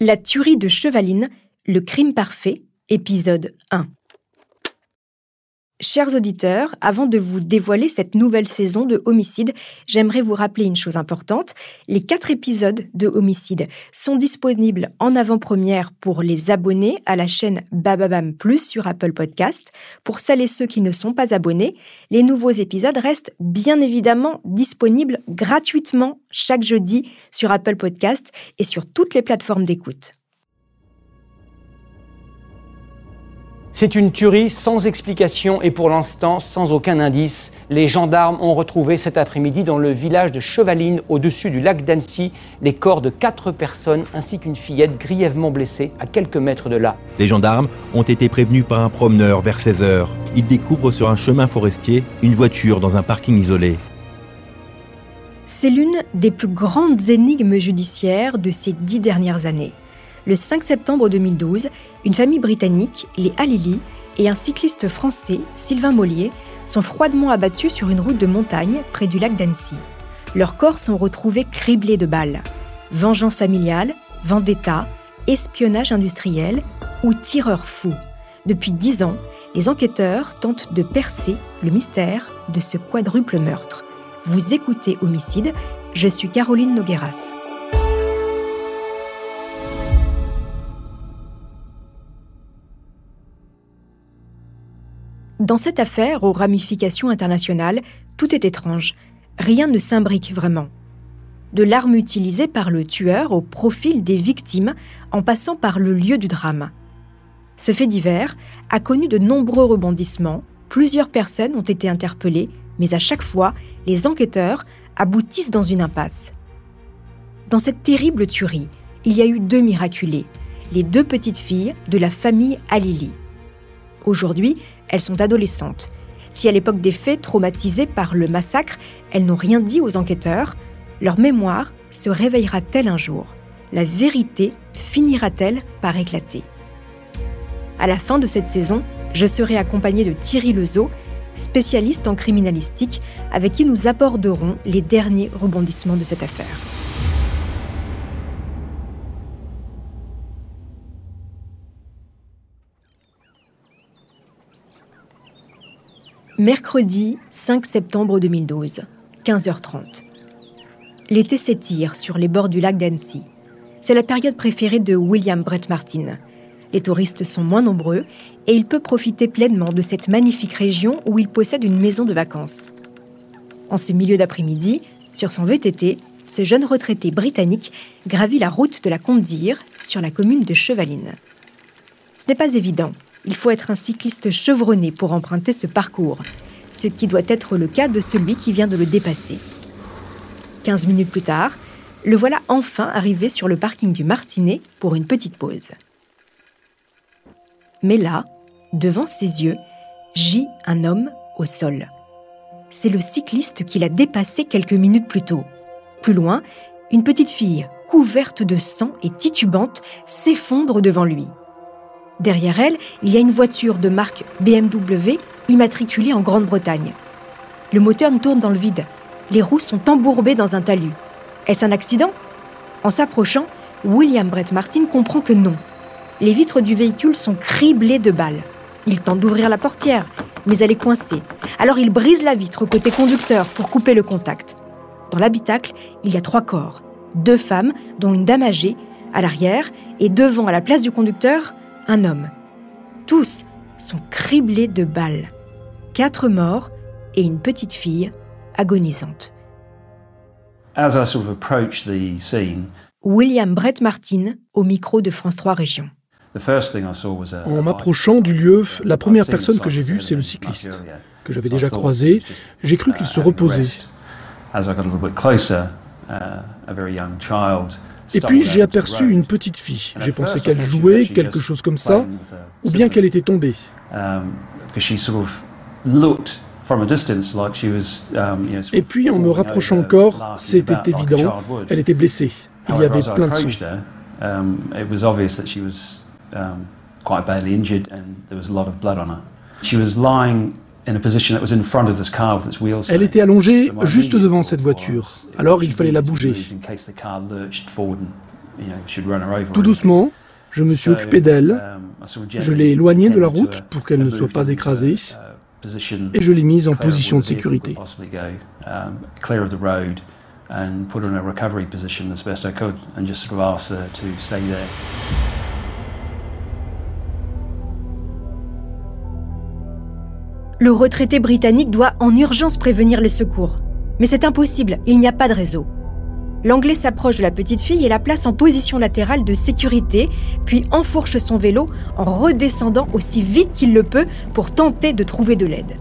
La tuerie de Chevaline, le crime parfait, épisode 1. Chers auditeurs, avant de vous dévoiler cette nouvelle saison de Homicide, j'aimerais vous rappeler une chose importante. Les quatre épisodes de Homicide sont disponibles en avant-première pour les abonnés à la chaîne Bababam Plus sur Apple Podcast. Pour celles et ceux qui ne sont pas abonnés, les nouveaux épisodes restent bien évidemment disponibles gratuitement chaque jeudi sur Apple Podcast et sur toutes les plateformes d'écoute. C'est une tuerie sans explication et pour l'instant sans aucun indice. Les gendarmes ont retrouvé cet après-midi dans le village de Chevaline, au-dessus du lac d'Annecy, les corps de quatre personnes ainsi qu'une fillette grièvement blessée à quelques mètres de là. Les gendarmes ont été prévenus par un promeneur vers 16 heures. Ils découvrent sur un chemin forestier une voiture dans un parking isolé. C'est l'une des plus grandes énigmes judiciaires de ces dix dernières années. Le 5 septembre 2012, une famille britannique, les Halili, et un cycliste français, Sylvain Mollier, sont froidement abattus sur une route de montagne près du lac d'Annecy. Leurs corps sont retrouvés criblés de balles. Vengeance familiale, vendetta, espionnage industriel ou tireur fou. Depuis dix ans, les enquêteurs tentent de percer le mystère de ce quadruple meurtre. Vous écoutez Homicide, je suis Caroline Nogueras. Dans cette affaire aux ramifications internationales, tout est étrange. Rien ne s'imbrique vraiment. De l'arme utilisée par le tueur au profil des victimes en passant par le lieu du drame. Ce fait divers a connu de nombreux rebondissements, plusieurs personnes ont été interpellées, mais à chaque fois, les enquêteurs aboutissent dans une impasse. Dans cette terrible tuerie, il y a eu deux miraculés, les deux petites filles de la famille Alili. Aujourd'hui, elles sont adolescentes. Si à l'époque des faits, traumatisées par le massacre, elles n'ont rien dit aux enquêteurs, leur mémoire se réveillera-t-elle un jour? La vérité finira-t-elle par éclater? À la fin de cette saison, je serai accompagnée de Thierry Lezeau, spécialiste en criminalistique, avec qui nous aborderons les derniers rebondissements de cette affaire. Mercredi 5 septembre 2012, 15h30. L'été s'étire sur les bords du lac d'Annecy. C'est la période préférée de William Brett Martin. Les touristes sont moins nombreux et il peut profiter pleinement de cette magnifique région où il possède une maison de vacances. En ce milieu d'après-midi, sur son VTT, ce jeune retraité britannique gravit la route de la Comte d'Ire sur la commune de Chevaline. Ce n'est pas évident, il faut être un cycliste chevronné pour emprunter ce parcours, ce qui doit être le cas de celui qui vient de le dépasser. 15 minutes plus tard, le voilà enfin arrivé sur le parking du Martinet pour une petite pause. Mais là, devant ses yeux, gît un homme au sol. C'est le cycliste qui l'a dépassé quelques minutes plus tôt. Plus loin, une petite fille, couverte de sang et titubante, s'effondre devant lui. Derrière elle, il y a une voiture de marque BMW immatriculée en Grande-Bretagne. Le moteur tourne dans le vide. Les roues sont embourbées dans un talus. Est-ce un accident? En s'approchant, William Brett Martin comprend que non. Les vitres du véhicule sont criblées de balles. Il tente d'ouvrir la portière, mais elle est coincée. Alors il brise la vitre côté conducteur pour couper le contact. Dans l'habitacle, il y a trois corps. Deux femmes, dont une dame âgée, à l'arrière, et devant, à la place du conducteur, un homme. Tous sont criblés de balles. Quatre morts et une petite fille agonisante. William Brett Martin au micro de France 3 Régions. En m'approchant du lieu, la première personne que j'ai vue, c'est le cycliste, que j'avais déjà croisé. J'ai cru qu'il se reposait. Et puis j'ai aperçu une petite fille. J'ai pensé qu'elle jouait, quelque chose comme ça, ou bien qu'elle était tombée. Et puis en me rapprochant encore, c'était évident, elle était blessée. Il y avait plein de sang. Elle était allongée juste devant cette voiture, alors il fallait la bouger. Tout doucement, je me suis occupé d'elle, um, je l'ai éloignée de la route pour qu'elle ne soit pas écrasée, et je l'ai mise en position de sécurité. Le retraité britannique doit en urgence prévenir les secours. Mais c'est impossible, il n'y a pas de réseau. L'Anglais s'approche de la petite fille et la place en position latérale de sécurité, puis enfourche son vélo en redescendant aussi vite qu'il le peut pour tenter de trouver de l'aide.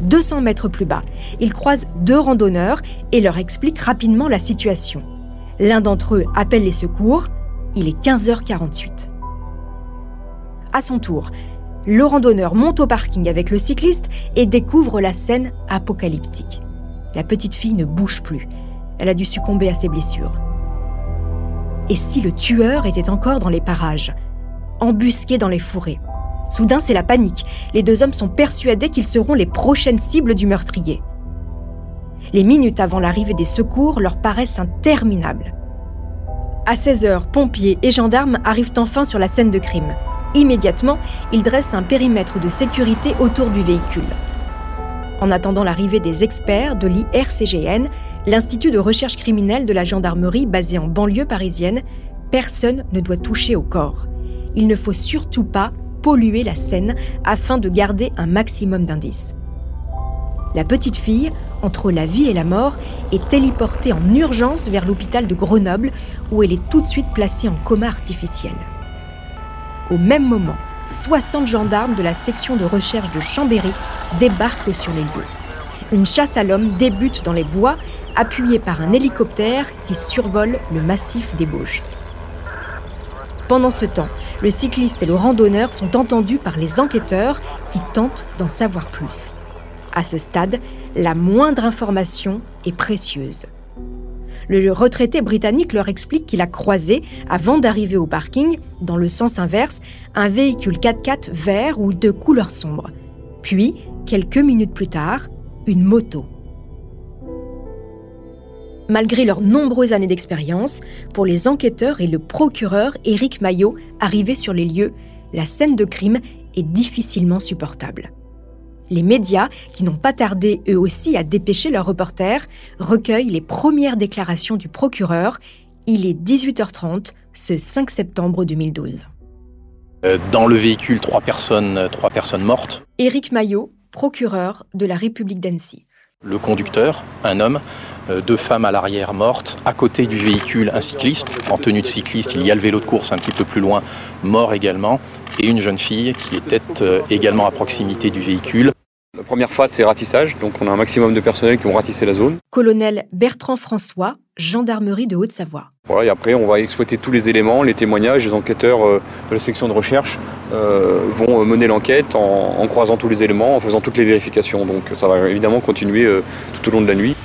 200 mètres plus bas, il croise deux randonneurs et leur explique rapidement la situation. L'un d'entre eux appelle les secours, il est 15h48. À son tour, le randonneur monte au parking avec le cycliste et découvre la scène apocalyptique. La petite fille ne bouge plus. Elle a dû succomber à ses blessures. Et si le tueur était encore dans les parages, embusqué dans les fourrés Soudain, c'est la panique. Les deux hommes sont persuadés qu'ils seront les prochaines cibles du meurtrier. Les minutes avant l'arrivée des secours leur paraissent interminables. À 16 heures, pompiers et gendarmes arrivent enfin sur la scène de crime. Immédiatement, ils dressent un périmètre de sécurité autour du véhicule. En attendant l'arrivée des experts de l'IRCGN, l'Institut de recherche criminelle de la gendarmerie basé en banlieue parisienne, personne ne doit toucher au corps. Il ne faut surtout pas polluer la scène afin de garder un maximum d'indices. La petite fille, entre la vie et la mort, est téléportée en urgence vers l'hôpital de Grenoble où elle est tout de suite placée en coma artificiel. Au même moment, 60 gendarmes de la section de recherche de Chambéry débarquent sur les lieux. Une chasse à l'homme débute dans les bois, appuyée par un hélicoptère qui survole le massif des Bauges. Pendant ce temps, le cycliste et le randonneur sont entendus par les enquêteurs qui tentent d'en savoir plus. À ce stade, la moindre information est précieuse. Le retraité britannique leur explique qu'il a croisé, avant d'arriver au parking, dans le sens inverse, un véhicule 4x4 vert ou de couleur sombre. Puis, quelques minutes plus tard, une moto. Malgré leurs nombreuses années d'expérience, pour les enquêteurs et le procureur Éric Maillot arrivés sur les lieux, la scène de crime est difficilement supportable. Les médias, qui n'ont pas tardé eux aussi à dépêcher leurs reporters, recueillent les premières déclarations du procureur. Il est 18h30 ce 5 septembre 2012. Euh, dans le véhicule, trois personnes, trois personnes mortes. Éric Maillot, procureur de la République d'Annecy. Le conducteur, un homme, euh, deux femmes à l'arrière mortes, à côté du véhicule un cycliste, en tenue de cycliste, il y a le vélo de course un petit peu plus loin, mort également, et une jeune fille qui était euh, également à proximité du véhicule. La première phase, c'est ratissage, donc on a un maximum de personnel qui ont ratissé la zone. Colonel Bertrand François, gendarmerie de Haute-Savoie. Voilà, et après, on va exploiter tous les éléments, les témoignages. Les enquêteurs euh, de la section de recherche vont mener l'enquête en, croisant tous les éléments, en faisant toutes les vérifications. Donc ça va évidemment continuer tout au long de la nuit.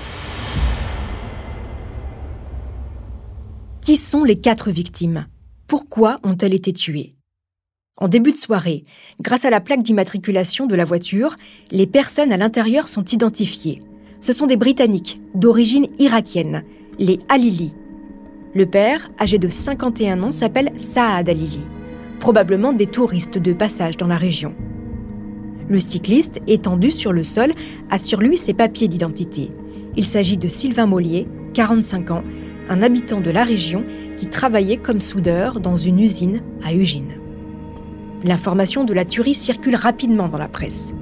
Qui sont les quatre victimes? Pourquoi ont-elles été tuées? En début de soirée, grâce à la plaque d'immatriculation de la voiture, les personnes à l'intérieur sont identifiées. Ce sont des Britanniques d'origine irakienne, les Alili. Le père, âgé de 51 ans, s'appelle Saad Alili, probablement des touristes de passage dans la région. Le cycliste, étendu sur le sol, a sur lui ses papiers d'identité. Il s'agit de Sylvain Mollier, 45 ans, un habitant de la région qui travaillait comme soudeur dans une usine à Eugene. L'information de la tuerie circule rapidement dans la presse.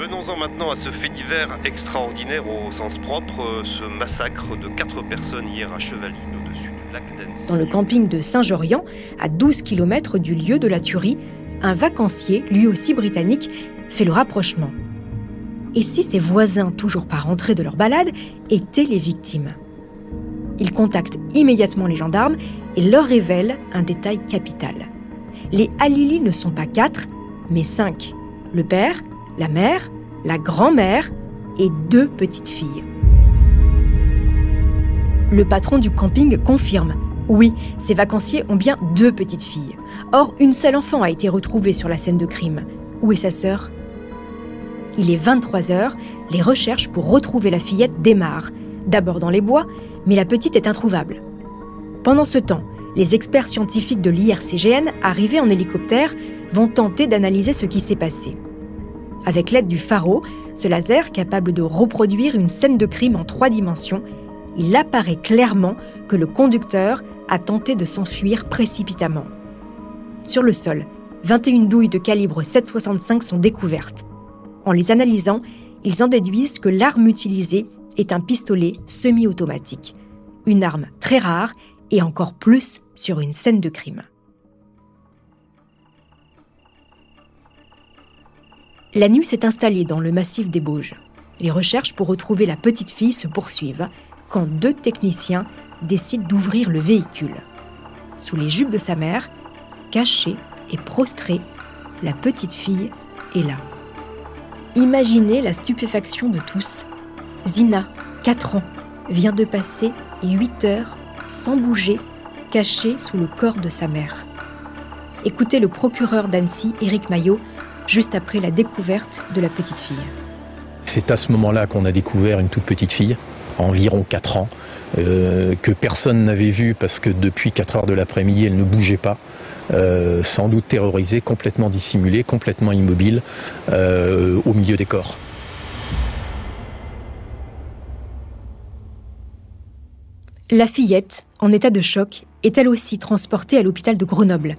Venons-en maintenant à ce fait divers extraordinaire au sens propre, ce massacre de quatre personnes hier à Chevaline au-dessus du lac d'Annecy. Dans le camping de Saint-Jorian, à 12 km du lieu de la tuerie, un vacancier, lui aussi britannique, fait le rapprochement. Et si ses voisins, toujours pas rentrés de leur balade, étaient les victimes? Il contacte immédiatement les gendarmes et leur révèle un détail capital. Les Halili ne sont pas quatre, mais cinq. Le père, la mère, la grand-mère et deux petites filles. Le patron du camping confirme. Oui, ces vacanciers ont bien deux petites filles. Or, une seule enfant a été retrouvée sur la scène de crime. Où est sa sœur? Il est 23 heures, les recherches pour retrouver la fillette démarrent. D'abord dans les bois, mais la petite est introuvable. Pendant ce temps, les experts scientifiques de l'IRCGN, arrivés en hélicoptère, vont tenter d'analyser ce qui s'est passé. Avec l'aide du pharo, ce laser capable de reproduire une scène de crime en trois dimensions, il apparaît clairement que le conducteur a tenté de s'enfuir précipitamment. Sur le sol, 21 douilles de calibre 7,65 sont découvertes. En les analysant, ils en déduisent que l'arme utilisée est un pistolet semi-automatique, une arme très rare et encore plus sur une scène de crime. La nuit s'est installée dans le massif des Bauges. Les recherches pour retrouver la petite fille se poursuivent quand deux techniciens décident d'ouvrir le véhicule. Sous les jupes de sa mère, cachée et prostrée, la petite fille est là. Imaginez la stupéfaction de tous. Zina, 4 ans, vient de passer 8 heures sans bouger, cachée sous le corps de sa mère. Écoutez le procureur d'Annecy, Éric Maillot, juste après la découverte de la petite fille. C'est à ce moment-là qu'on a découvert une toute petite fille, environ 4 ans, euh, que personne n'avait vue parce que depuis 4 heures de l'après-midi, elle ne bougeait pas. Euh, sans doute terrorisée, complètement dissimulée, complètement immobile, euh, au milieu des corps. La fillette, en état de choc, est elle aussi transportée à l'hôpital de Grenoble.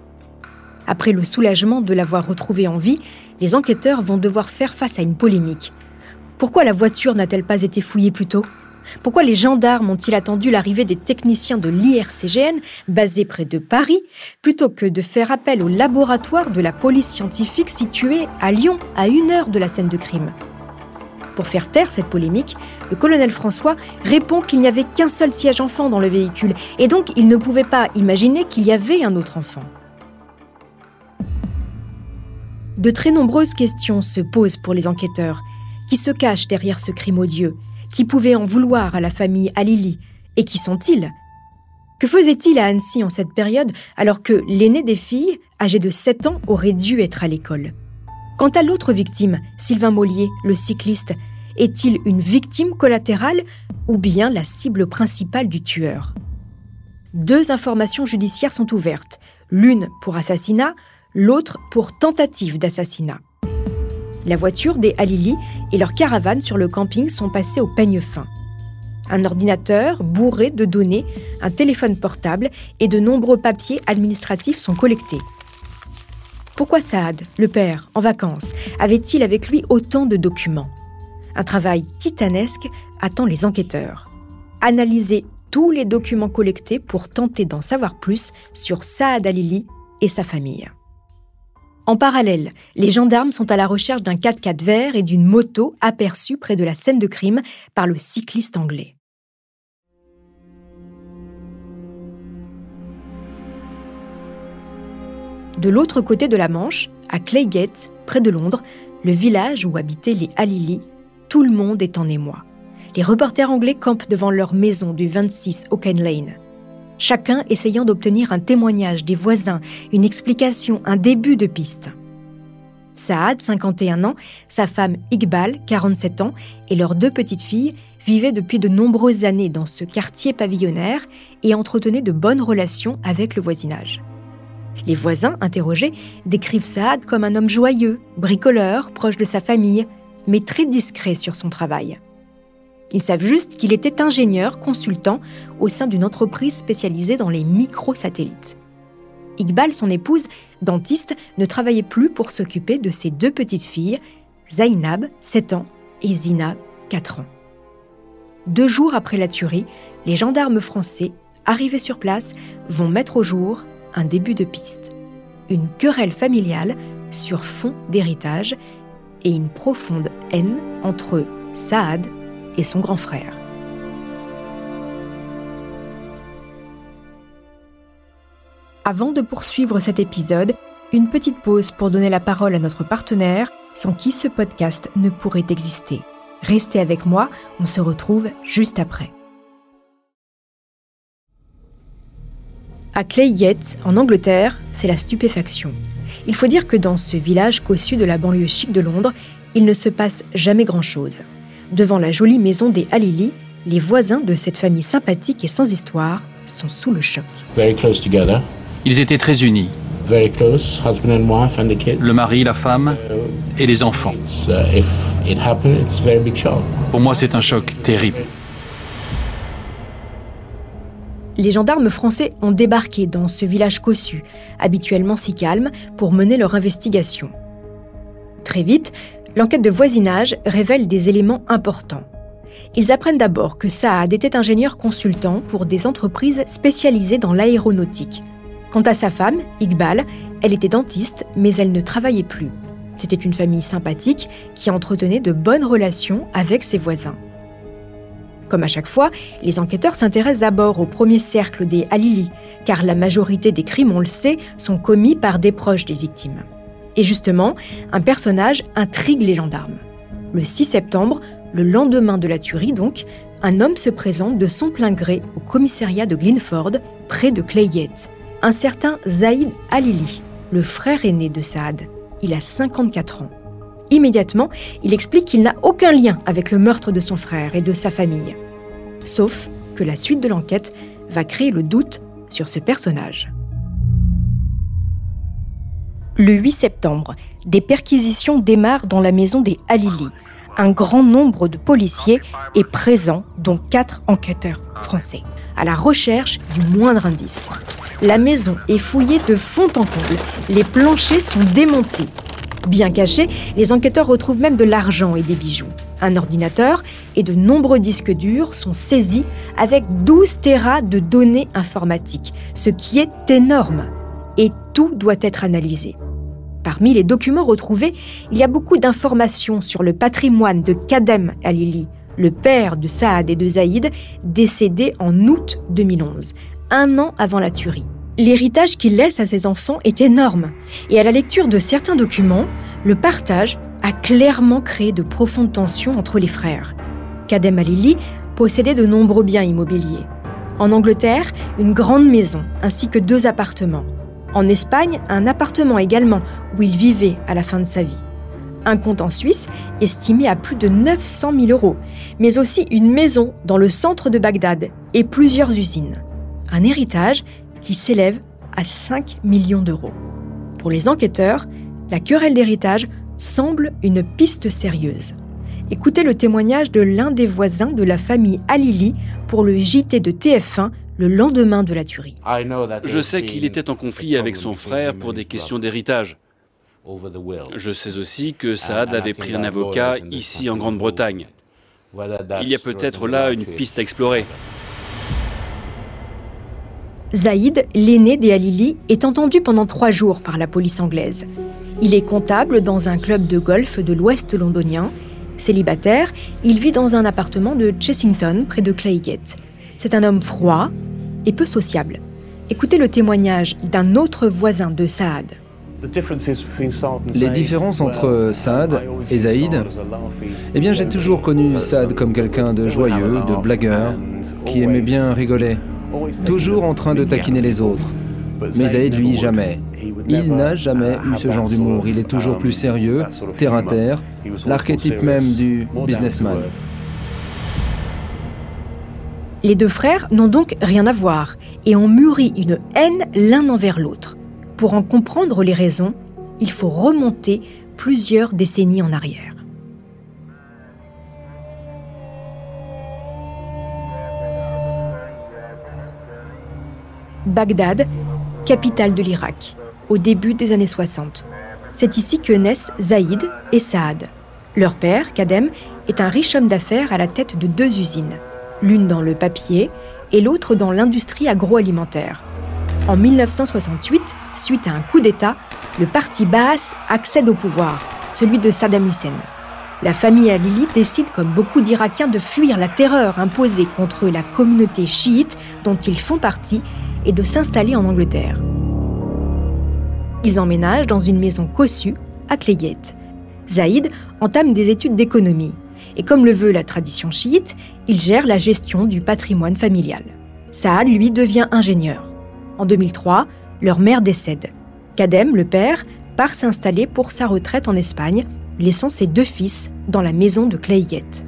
Après le soulagement de l'avoir retrouvée en vie, les enquêteurs vont devoir faire face à une polémique. Pourquoi la voiture n'a-t-elle pas été fouillée plus tôt? Pourquoi les gendarmes ont-ils attendu l'arrivée des techniciens de l'IRCGN, basés près de Paris, plutôt que de faire appel au laboratoire de la police scientifique situé à Lyon, à une heure de la scène de crime? Pour faire taire cette polémique, le colonel François répond qu'il n'y avait qu'un seul siège enfant dans le véhicule et donc il ne pouvait pas imaginer qu'il y avait un autre enfant. De très nombreuses questions se posent pour les enquêteurs. Qui se cachent derrière ce crime odieux Qui pouvait en vouloir à la famille Alili Et qui sont-ils? Que faisait-il à Annecy en cette période alors que l'aîné des filles, âgé de 7 ans, aurait dû être à l'école? Quant à l'autre victime, Sylvain Mollier, le cycliste, est-il une victime collatérale ou bien la cible principale du tueur? Deux informations judiciaires sont ouvertes, l'une pour assassinat, l'autre pour tentative d'assassinat. La voiture des Halili et leur caravane sur le camping sont passés au peigne fin. Un ordinateur bourré de données, un téléphone portable et de nombreux papiers administratifs sont collectés. Pourquoi Saad, le père, en vacances, avait-il avec lui autant de documents? Un travail titanesque attend les enquêteurs. Analyser tous les documents collectés pour tenter d'en savoir plus sur Saad Alili et sa famille. En parallèle, les gendarmes sont à la recherche d'un 4x4 vert et d'une moto aperçue près de la scène de crime par le cycliste anglais. De l'autre côté de la Manche, à Claygate, près de Londres, le village où habitaient les Halili, tout le monde est en émoi. Les reporters anglais campent devant leur maison du 26 Oaken Lane chacun essayant d'obtenir un témoignage des voisins, une explication, un début de piste. Saad, 51 ans, sa femme Iqbal, 47 ans, et leurs deux petites filles vivaient depuis de nombreuses années dans ce quartier pavillonnaire et entretenaient de bonnes relations avec le voisinage. Les voisins, interrogés, décrivent Saad comme un homme joyeux, bricoleur, proche de sa famille, mais très discret sur son travail. Ils savent juste qu'il était ingénieur consultant au sein d'une entreprise spécialisée dans les microsatellites. Iqbal, son épouse, dentiste, ne travaillait plus pour s'occuper de ses deux petites filles, Zainab, 7 ans, et Zina, 4 ans. Deux jours après la tuerie, les gendarmes français, arrivés sur place, vont mettre au jour un début de piste. Une querelle familiale sur fond d'héritage et une profonde haine entre Saad et son grand frère. Avant de poursuivre cet épisode, une petite pause pour donner la parole à notre partenaire, sans qui ce podcast ne pourrait exister. Restez avec moi, on se retrouve juste après. À Clayette, en Angleterre, c'est la stupéfaction. Il faut dire que dans ce village cossu de la banlieue chic de Londres, il ne se passe jamais grand-chose. Devant la jolie maison des Halili, les voisins de cette famille sympathique et sans histoire sont sous le choc. Ils étaient très unis. Le mari, la femme et les enfants. Uh, Pour moi, c'est un choc terrible. Les gendarmes français ont débarqué dans ce village cossu, habituellement si calme, pour mener leur investigation. Très vite, l'enquête de voisinage révèle des éléments importants. Ils apprennent d'abord que Saad était ingénieur consultant pour des entreprises spécialisées dans l'aéronautique. Quant à sa femme, Iqbal, elle était dentiste, mais elle ne travaillait plus. C'était une famille sympathique qui entretenait de bonnes relations avec ses voisins. Comme à chaque fois, les enquêteurs s'intéressent d'abord au premier cercle des Halili, car la majorité des crimes, on le sait, sont commis par des proches des victimes. Et justement, un personnage intrigue les gendarmes. Le 6 septembre, le lendemain de la tuerie donc, un homme se présente de son plein gré au commissariat de Glenford, près de Clayette. Un certain Zaïd Halili, le frère aîné de Saad. Il a 54 ans. Immédiatement, il explique qu'il n'a aucun lien avec le meurtre de son frère et de sa famille. Sauf que la suite de l'enquête va créer le doute sur ce personnage. Le 8 septembre, des perquisitions démarrent dans la maison des Halili. Un grand nombre de policiers est présent, dont quatre enquêteurs français, à la recherche du moindre indice. La maison est fouillée de fond en comble. Les planchers sont démontés. Bien cachés, les enquêteurs retrouvent même de l'argent et des bijoux. Un ordinateur et de nombreux disques durs sont saisis avec 12 terras de données informatiques, ce qui est énorme. Et tout doit être analysé. Parmi les documents retrouvés, il y a beaucoup d'informations sur le patrimoine de Kadem Alili, le père de Saad et de Zaïd, décédé en août 2011, un an avant la tuerie. L'héritage qu'il laisse à ses enfants est énorme, et à la lecture de certains documents, le partage a clairement créé de profondes tensions entre les frères. Kadem Alili possédait de nombreux biens immobiliers. En Angleterre, une grande maison ainsi que deux appartements. En Espagne, un appartement également, où il vivait à la fin de sa vie. Un compte en Suisse, estimé à plus de 900 000 euros, mais aussi une maison dans le centre de Bagdad et plusieurs usines. Un héritage qui s'élève à 5 millions d'euros. Pour les enquêteurs, la querelle d'héritage semble une piste sérieuse. Écoutez le témoignage de l'un des voisins de la famille Alili pour le JT de TF1 le lendemain de la tuerie. Je sais qu'il était en conflit avec son frère pour des questions d'héritage. Je sais aussi que Saad avait pris un avocat ici en Grande-Bretagne. Il y a peut-être là une piste à explorer. Zaïd, l'aîné des Halili, est entendu pendant trois jours par la police anglaise. Il est comptable dans un club de golf de l'ouest londonien. Célibataire, il vit dans un appartement de Chessington, près de Claygate. C'est un homme froid et peu sociable. Écoutez le témoignage d'un autre voisin de Saad. Les différences entre Saad et Zaïd Eh bien, j'ai toujours connu Saad comme quelqu'un de joyeux, de blagueur, qui aimait bien rigoler, toujours en train de taquiner les autres. Mais Zaïd, lui, jamais. Il n'a jamais eu ce genre d'humour. Il est toujours plus sérieux, terre à terre, l'archétype même du businessman. Les deux frères n'ont donc rien à voir et ont mûri une haine l'un envers l'autre. Pour en comprendre les raisons, il faut remonter plusieurs décennies en arrière. Bagdad, capitale de l'Irak, au début des années 60. C'est ici que naissent Zaïd et Saad. Leur père, Kadem, est un riche homme d'affaires à la tête de deux usines l'une dans le papier et l'autre dans l'industrie agroalimentaire. En 1968, suite à un coup d'État, le parti Baas accède au pouvoir, celui de Saddam Hussein. La famille Alili décide, comme beaucoup d'Irakiens, de fuir la terreur imposée contre la communauté chiite dont ils font partie et de s'installer en Angleterre. Ils emménagent dans une maison cossue à Clayette. Zaïd entame des études d'économie et comme le veut la tradition chiite, il gère la gestion du patrimoine familial. Saad, lui, devient ingénieur. En 2003, leur mère décède. Kadem, le père, part s'installer pour sa retraite en Espagne, laissant ses deux fils dans la maison de Clayette.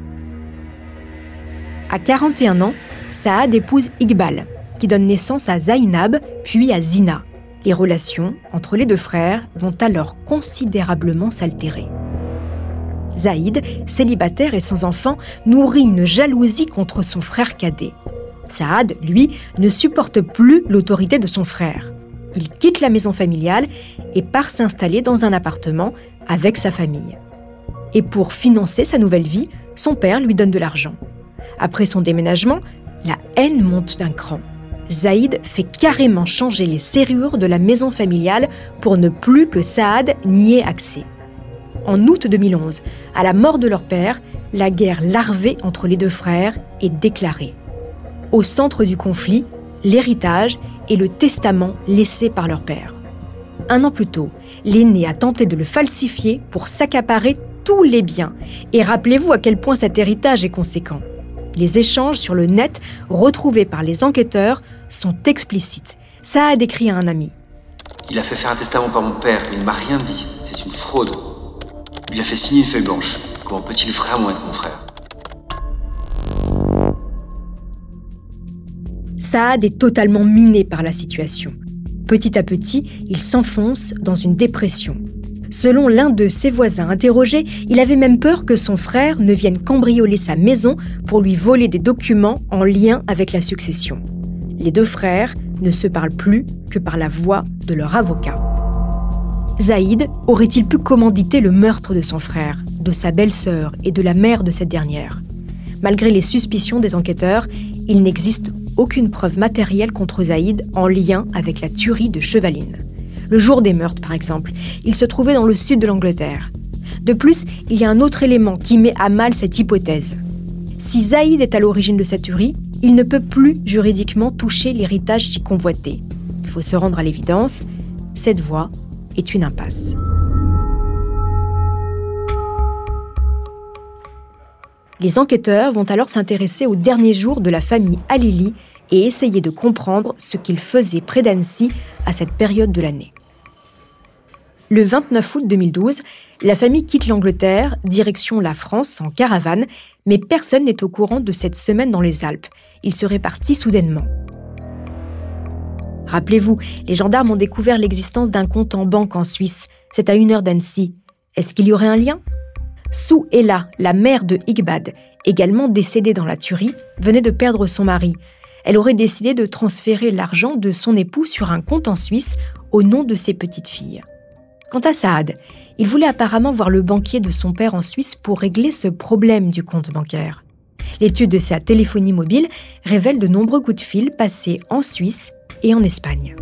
À 41 ans, Saad épouse Iqbal, qui donne naissance à Zainab, puis à Zina. Les relations entre les deux frères vont alors considérablement s'altérer. Zaïd, célibataire et sans enfant, nourrit une jalousie contre son frère cadet. Saad, lui, ne supporte plus l'autorité de son frère. Il quitte la maison familiale et part s'installer dans un appartement avec sa famille. Et pour financer sa nouvelle vie, son père lui donne de l'argent. Après son déménagement, la haine monte d'un cran. Zaïd fait carrément changer les serrures de la maison familiale pour ne plus que Saad n'y ait accès. En août 2011, à la mort de leur père, la guerre larvée entre les deux frères est déclarée. Au centre du conflit, l'héritage et le testament laissé par leur père. Un an plus tôt, l'aîné a tenté de le falsifier pour s'accaparer tous les biens. Et rappelez-vous à quel point cet héritage est conséquent. Les échanges sur le net retrouvés par les enquêteurs sont explicites. Ça a décrit à un ami. Il a fait faire un testament par mon père, mais il ne m'a rien dit. C'est une fraude. Il a fait signer une feuille blanche. Comment peut-il vraiment être mon frère? Saad est totalement miné par la situation. Petit à petit, il s'enfonce dans une dépression. Selon l'un de ses voisins interrogés, il avait même peur que son frère ne vienne cambrioler sa maison pour lui voler des documents en lien avec la succession. Les deux frères ne se parlent plus que par la voix de leur avocat. Zaïd aurait-il pu commanditer le meurtre de son frère, de sa belle-sœur et de la mère de cette dernière? Malgré les suspicions des enquêteurs, il n'existe aucune preuve matérielle contre Zaïd en lien avec la tuerie de Chevaline. Le jour des meurtres, par exemple, il se trouvait dans le sud de l'Angleterre. De plus, il y a un autre élément qui met à mal cette hypothèse. Si Zaïd est à l'origine de cette tuerie, il ne peut plus juridiquement toucher l'héritage si convoité. Il faut se rendre à l'évidence, cette voie est une impasse. Les enquêteurs vont alors s'intéresser aux derniers jours de la famille Alili et essayer de comprendre ce qu'ils faisaient près d'Annecy à cette période de l'année. Le 29 août 2012, la famille quitte l'Angleterre, direction la France en caravane, mais personne n'est au courant de cette semaine dans les Alpes. Ils seraient partis soudainement. Rappelez-vous, les gendarmes ont découvert l'existence d'un compte en banque en Suisse. C'est à une heure d'Annecy. Est-ce qu'il y aurait un lien? Sou Ella, la mère de Igbad, également décédée dans la tuerie, venait de perdre son mari. Elle aurait décidé de transférer l'argent de son époux sur un compte en Suisse au nom de ses petites filles. Quant à Saad, il voulait apparemment voir le banquier de son père en Suisse pour régler ce problème du compte bancaire. L'étude de sa téléphonie mobile révèle de nombreux coups de fil passés en Suisse et en Espagne.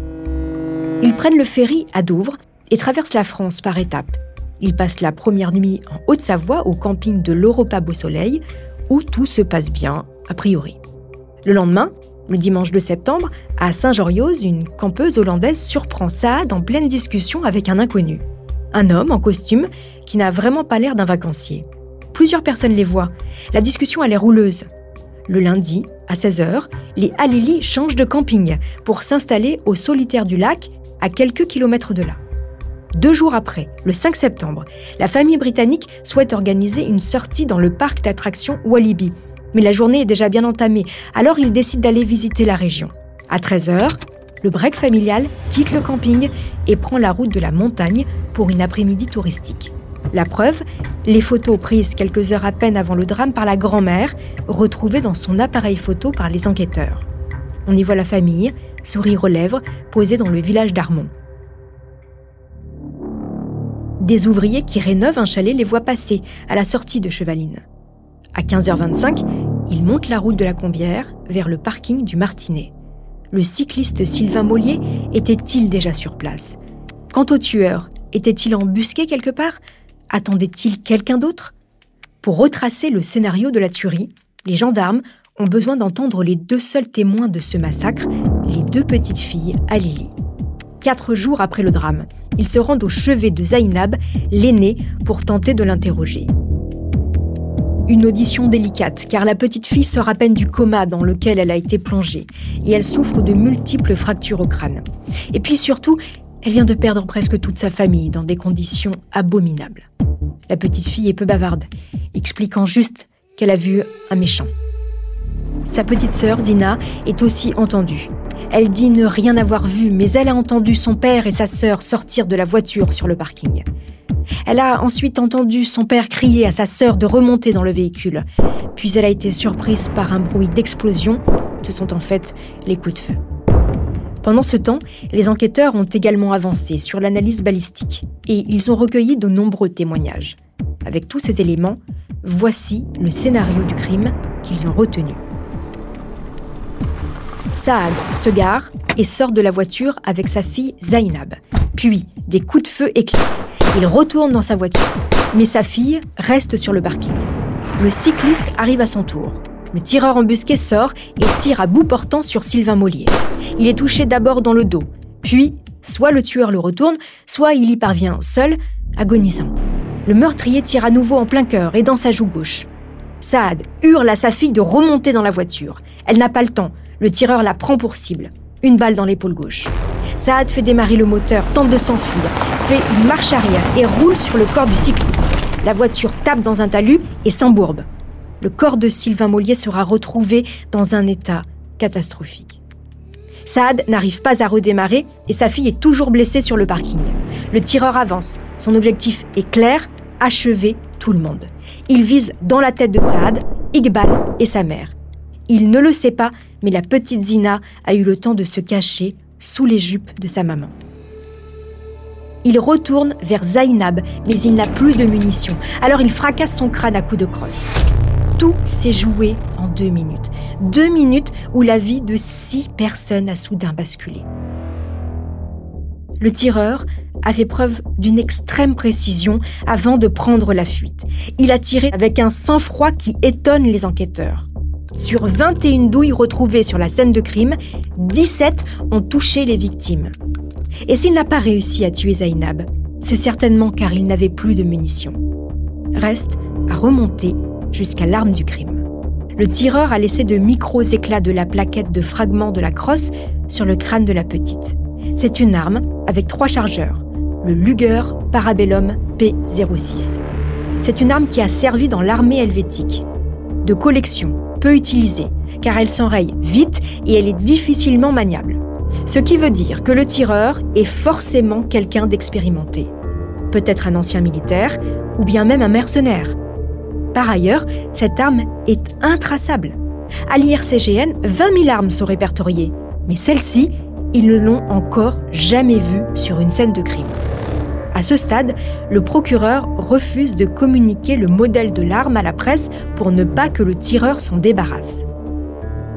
Ils prennent le ferry à Douvres et traversent la France par étapes. Ils passent la première nuit en Haute-Savoie au camping de l'Europa Beau Soleil, où tout se passe bien, a priori. Le lendemain, le dimanche de septembre, à Saint-Joriose, une campeuse hollandaise surprend Saad en pleine discussion avec un inconnu. Un homme en costume qui n'a vraiment pas l'air d'un vacancier. Plusieurs personnes les voient. La discussion a l'air rouleuse. Le lundi, à 16h, les Halili changent de camping pour s'installer au solitaire du lac, à quelques kilomètres de là. Deux jours après, le 5 septembre, la famille britannique souhaite organiser une sortie dans le parc d'attractions Walibi. Mais la journée est déjà bien entamée, alors ils décident d'aller visiter la région. À 13h, le break familial quitte le camping et prend la route de la montagne pour une après-midi touristique. La preuve, les photos prises quelques heures à peine avant le drame par la grand-mère, retrouvées dans son appareil photo par les enquêteurs. On y voit la famille, sourire aux lèvres, posée dans le village d'Armont. Des ouvriers qui rénovent un chalet les voient passer à la sortie de Chevaline. À 15h25, ils montent la route de la Combière vers le parking du Martinet. Le cycliste Sylvain Mollier était-il déjà sur place? Quant au tueur, était-il embusqué quelque part? Attendait-il quelqu'un d'autre? Pour retracer le scénario de la tuerie, les gendarmes ont besoin d'entendre les deux seuls témoins de ce massacre, les deux petites filles Alili. Quatre jours après le drame, ils se rendent au chevet de Zainab, l'aînée, pour tenter de l'interroger. Une audition délicate, car la petite fille sort à peine du coma dans lequel elle a été plongée, et elle souffre de multiples fractures au crâne. Et puis surtout, elle vient de perdre presque toute sa famille dans des conditions abominables. La petite fille est peu bavarde, expliquant juste qu'elle a vu un méchant. Sa petite sœur, Zina, est aussi entendue. Elle dit ne rien avoir vu, mais elle a entendu son père et sa sœur sortir de la voiture sur le parking. Elle a ensuite entendu son père crier à sa sœur de remonter dans le véhicule. Puis elle a été surprise par un bruit d'explosion. Ce sont en fait les coups de feu. Pendant ce temps, les enquêteurs ont également avancé sur l'analyse balistique et ils ont recueilli de nombreux témoignages. Avec tous ces éléments, voici le scénario du crime qu'ils ont retenu. Saad se gare et sort de la voiture avec sa fille Zainab. Puis, des coups de feu éclatent. Il retourne dans sa voiture, mais sa fille reste sur le parking. Le cycliste arrive à son tour. Le tireur embusqué sort et tire à bout portant sur Sylvain Mollier. Il est touché d'abord dans le dos, puis soit le tueur le retourne, soit il y parvient seul, agonisant. Le meurtrier tire à nouveau en plein cœur et dans sa joue gauche. Saad hurle à sa fille de remonter dans la voiture. Elle n'a pas le temps. Le tireur la prend pour cible. Une balle dans l'épaule gauche. Saad fait démarrer le moteur, tente de s'enfuir, fait une marche arrière et roule sur le corps du cycliste. La voiture tape dans un talus et s'embourbe. Le corps de Sylvain Mollier sera retrouvé dans un état catastrophique. Saad n'arrive pas à redémarrer et sa fille est toujours blessée sur le parking. Le tireur avance. Son objectif est clair, achever tout le monde. Il vise dans la tête de Saad, Iqbal et sa mère. Il ne le sait pas, mais la petite Zina a eu le temps de se cacher sous les jupes de sa maman. Il retourne vers Zainab, mais il n'a plus de munitions. Alors il fracasse son crâne à coups de crosse. Tout s'est joué en deux minutes. Deux minutes où la vie de six personnes a soudain basculé. Le tireur a fait preuve d'une extrême précision avant de prendre la fuite. Il a tiré avec un sang-froid qui étonne les enquêteurs. Sur 21 douilles retrouvées sur la scène de crime, 17 ont touché les victimes. Et s'il n'a pas réussi à tuer Zainab, c'est certainement car il n'avait plus de munitions. Reste à remonter jusqu'à l'arme du crime. Le tireur a laissé de micros éclats de la plaquette de fragments de la crosse sur le crâne de la petite. C'est une arme avec trois chargeurs, le Luger Parabellum P06. C'est une arme qui a servi dans l'armée helvétique. De collection, utilisée, car elle s'enraye vite et elle est difficilement maniable. Ce qui veut dire que le tireur est forcément quelqu'un d'expérimenté. Peut-être un ancien militaire ou bien même un mercenaire. Par ailleurs, cette arme est intraçable. À l'IRCGN, 20 000 armes sont répertoriées, mais celle-ci, ils ne l'ont encore jamais vue sur une scène de crime. À ce stade, le procureur refuse de communiquer le modèle de l'arme à la presse pour ne pas que le tireur s'en débarrasse.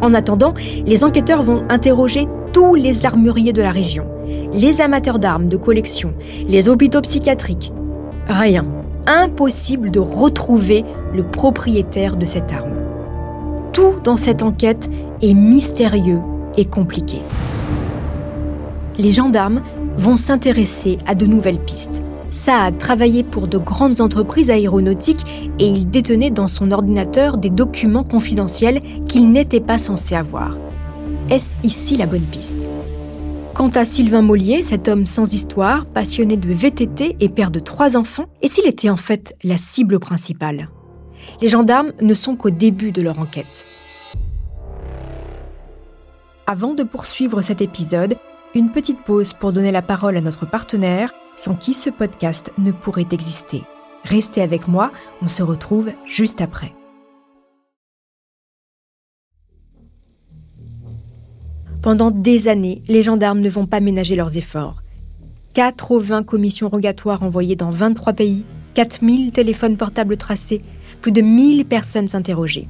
En attendant, les enquêteurs vont interroger tous les armuriers de la région, les amateurs d'armes de collection, les hôpitaux psychiatriques. Rien. Impossible de retrouver le propriétaire de cette arme. Tout dans cette enquête est mystérieux et compliqué. Les gendarmes vont s'intéresser à de nouvelles pistes. Saad travaillait pour de grandes entreprises aéronautiques et il détenait dans son ordinateur des documents confidentiels qu'il n'était pas censé avoir. Est-ce ici la bonne piste? Quant à Sylvain Mollier, cet homme sans histoire, passionné de VTT et père de trois enfants, et s'il était en fait la cible principale? Les gendarmes ne sont qu'au début de leur enquête. Avant de poursuivre cet épisode, une petite pause pour donner la parole à notre partenaire, sans qui ce podcast ne pourrait exister. Restez avec moi, on se retrouve juste après. Pendant des années, les gendarmes ne vont pas ménager leurs efforts. 80 commissions rogatoires envoyées dans 23 pays, 4000 téléphones portables tracés, plus de 1000 personnes interrogées.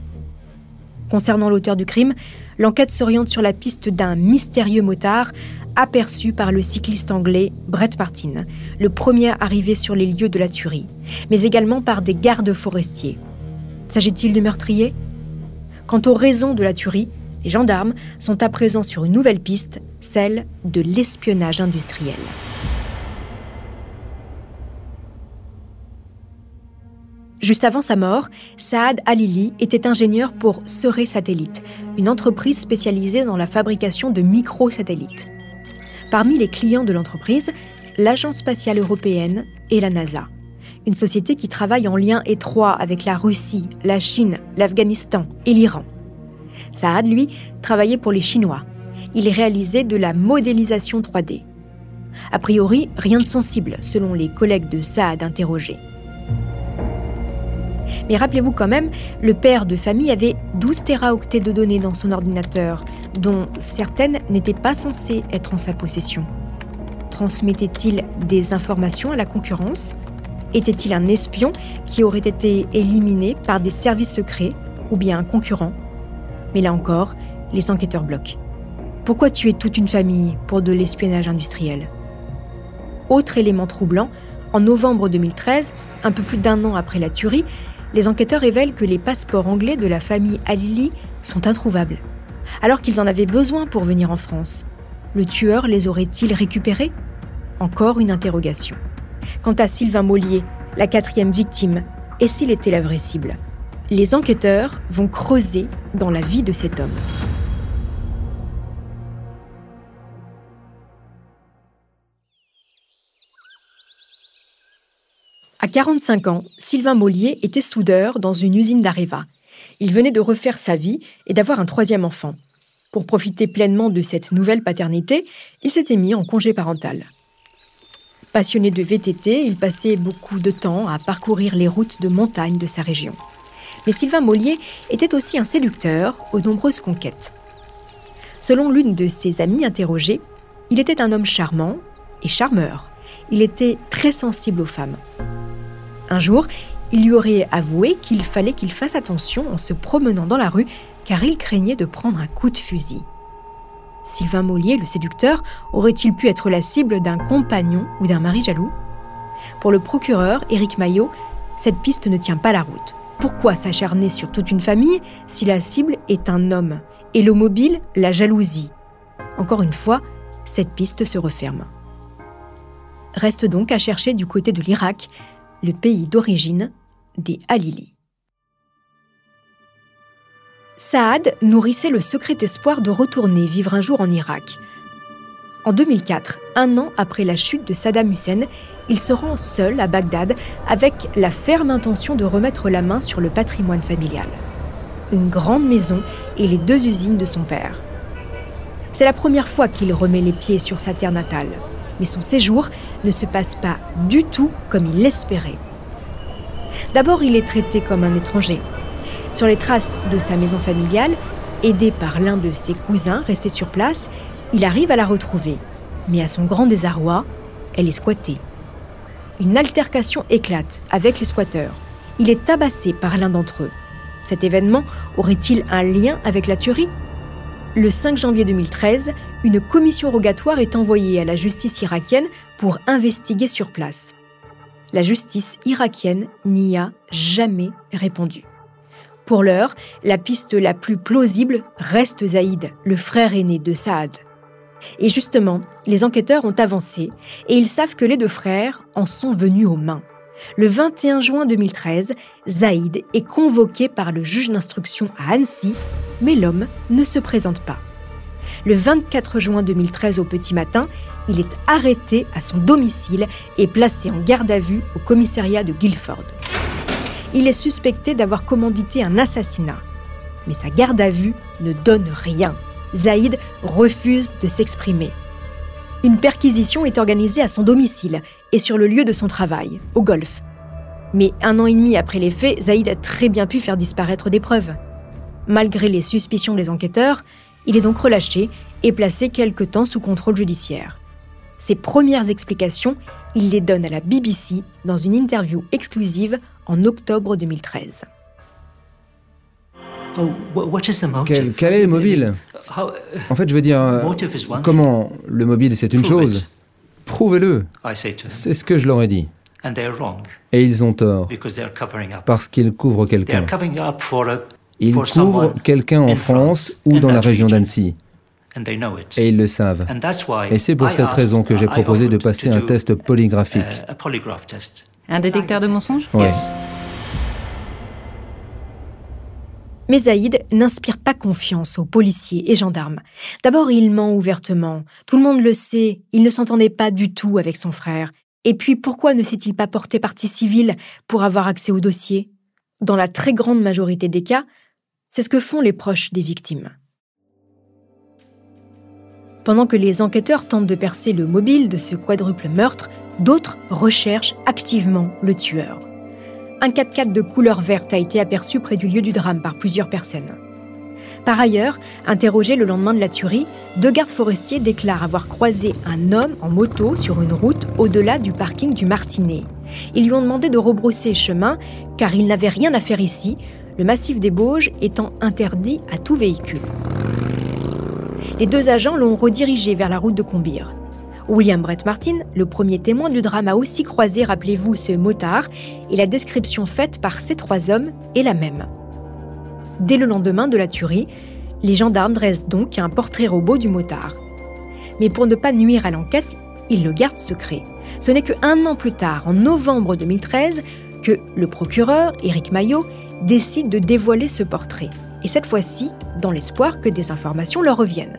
Concernant l'auteur du crime, l'enquête s'oriente sur la piste d'un mystérieux motard aperçu par le cycliste anglais Brett Partin, le premier arrivé sur les lieux de la tuerie, mais également par des gardes forestiers. S'agit-il de meurtrier Quant aux raisons de la tuerie, les gendarmes sont à présent sur une nouvelle piste, celle de l'espionnage industriel. Juste avant sa mort, Saad Alili était ingénieur pour Seré Satellite, une entreprise spécialisée dans la fabrication de microsatellites. Parmi les clients de l'entreprise, l'Agence spatiale européenne et la NASA, une société qui travaille en lien étroit avec la Russie, la Chine, l'Afghanistan et l'Iran. Saad, lui, travaillait pour les Chinois. Il réalisait de la modélisation 3D. A priori, rien de sensible, selon les collègues de Saad interrogés. Mais rappelez-vous quand même, le père de famille avait 12 téraoctets de données dans son ordinateur, dont certaines n'étaient pas censées être en sa possession. Transmettait-il des informations à la concurrence? Était-il un espion qui aurait été éliminé par des services secrets ou bien un concurrent? Mais là encore, les enquêteurs bloquent. Pourquoi tuer toute une famille pour de l'espionnage industriel? Autre élément troublant, en novembre 2013, un peu plus d'un an après la tuerie, les enquêteurs révèlent que les passeports anglais de la famille Alili sont introuvables, alors qu'ils en avaient besoin pour venir en France. Le tueur les aurait-il récupérés? Encore une interrogation. Quant à Sylvain Mollier, la quatrième victime, et s'il était la vraie cible? Les enquêteurs vont creuser dans la vie de cet homme. À 45 ans, Sylvain Mollier était soudeur dans une usine d'Areva. Il venait de refaire sa vie et d'avoir un troisième enfant. Pour profiter pleinement de cette nouvelle paternité, il s'était mis en congé parental. Passionné de VTT, il passait beaucoup de temps à parcourir les routes de montagne de sa région. Mais Sylvain Mollier était aussi un séducteur aux nombreuses conquêtes. Selon l'une de ses amies interrogées, il était un homme charmant et charmeur. Il était très sensible aux femmes. Un jour, il lui aurait avoué qu'il fallait qu'il fasse attention en se promenant dans la rue car il craignait de prendre un coup de fusil. Sylvain Mollier, le séducteur, aurait-il pu être la cible d'un compagnon ou d'un mari jaloux? Pour le procureur, Éric Maillot, cette piste ne tient pas la route. Pourquoi s'acharner sur toute une famille si la cible est un homme et le mobile, la jalousie? Encore une fois, cette piste se referme. Reste donc à chercher du côté de l'Irak le pays d'origine des Halili. Saad nourrissait le secret espoir de retourner vivre un jour en Irak. En 2004, un an après la chute de Saddam Hussein, il se rend seul à Bagdad avec la ferme intention de remettre la main sur le patrimoine familial. Une grande maison et les deux usines de son père. C'est la première fois qu'il remet les pieds sur sa terre natale mais son séjour ne se passe pas du tout comme il l'espérait. D'abord, il est traité comme un étranger. Sur les traces de sa maison familiale, aidé par l'un de ses cousins restés sur place, il arrive à la retrouver. Mais à son grand désarroi, elle est squattée. Une altercation éclate avec les squatteurs. Il est tabassé par l'un d'entre eux. Cet événement aurait-il un lien avec la tuerie? Le 5 janvier 2013, une commission rogatoire est envoyée à la justice irakienne pour investiguer sur place. La justice irakienne n'y a jamais répondu. Pour l'heure, la piste la plus plausible reste Zaïd, le frère aîné de Saad. Et justement, les enquêteurs ont avancé et ils savent que les deux frères en sont venus aux mains. Le 21 juin 2013, Zaïd est convoqué par le juge d'instruction à Annecy, mais l'homme ne se présente pas. Le 24 juin 2013 au petit matin, il est arrêté à son domicile et placé en garde à vue au commissariat de Guilford. Il est suspecté d'avoir commandité un assassinat. Mais sa garde à vue ne donne rien. Zaïd refuse de s'exprimer. Une perquisition est organisée à son domicile et sur le lieu de son travail, au golf. Mais un an et demi après les faits, Zaïd a très bien pu faire disparaître des preuves. Malgré les suspicions des enquêteurs, il est donc relâché et placé quelque temps sous contrôle judiciaire. Ses premières explications, il les donne à la BBC dans une interview exclusive en octobre 2013. Quel, quel, est le mobile? En fait, je veux dire, euh, comment le mobile, c'est une chose. Prouvez-le. C'est ce que je leur ai dit. Et ils ont tort, parce qu'ils couvrent quelqu'un. Ils couvrent quelqu'un en France ou dans la région d'Annecy. Et ils le savent. Et c'est pour cette raison que j'ai proposé de passer un test polygraphique. Un détecteur de mensonges Oui. Mais Zaïd n'inspire pas confiance aux policiers et gendarmes. D'abord, il ment ouvertement. Tout le monde le sait, il ne s'entendait pas du tout avec son frère. Et puis, pourquoi ne s'est-il pas porté partie civile pour avoir accès au dossier? Dans la très grande majorité des cas, c'est ce que font les proches des victimes. Pendant que les enquêteurs tentent de percer le mobile de ce quadruple meurtre, d'autres recherchent activement le tueur. Un 4x4 de couleur verte a été aperçu près du lieu du drame par plusieurs personnes. Par ailleurs, interrogés le lendemain de la tuerie, deux gardes forestiers déclarent avoir croisé un homme en moto sur une route au-delà du parking du Martinet. Ils lui ont demandé de rebrousser chemin car il n'avait rien à faire ici, le massif des Bauges étant interdit à tout véhicule. Les deux agents l'ont redirigé vers la route de Combire. William Brett Martin, le premier témoin du drame, a aussi croisé, rappelez-vous, ce motard, et la description faite par ces trois hommes est la même. Dès le lendemain de la tuerie, les gendarmes dressent donc un portrait robot du motard. Mais pour ne pas nuire à l'enquête, ils le gardent secret. Ce n'est qu'un an plus tard, en novembre 2013, que le procureur, Éric Maillot, décide de dévoiler ce portrait. Et cette fois-ci, dans l'espoir que des informations leur reviennent.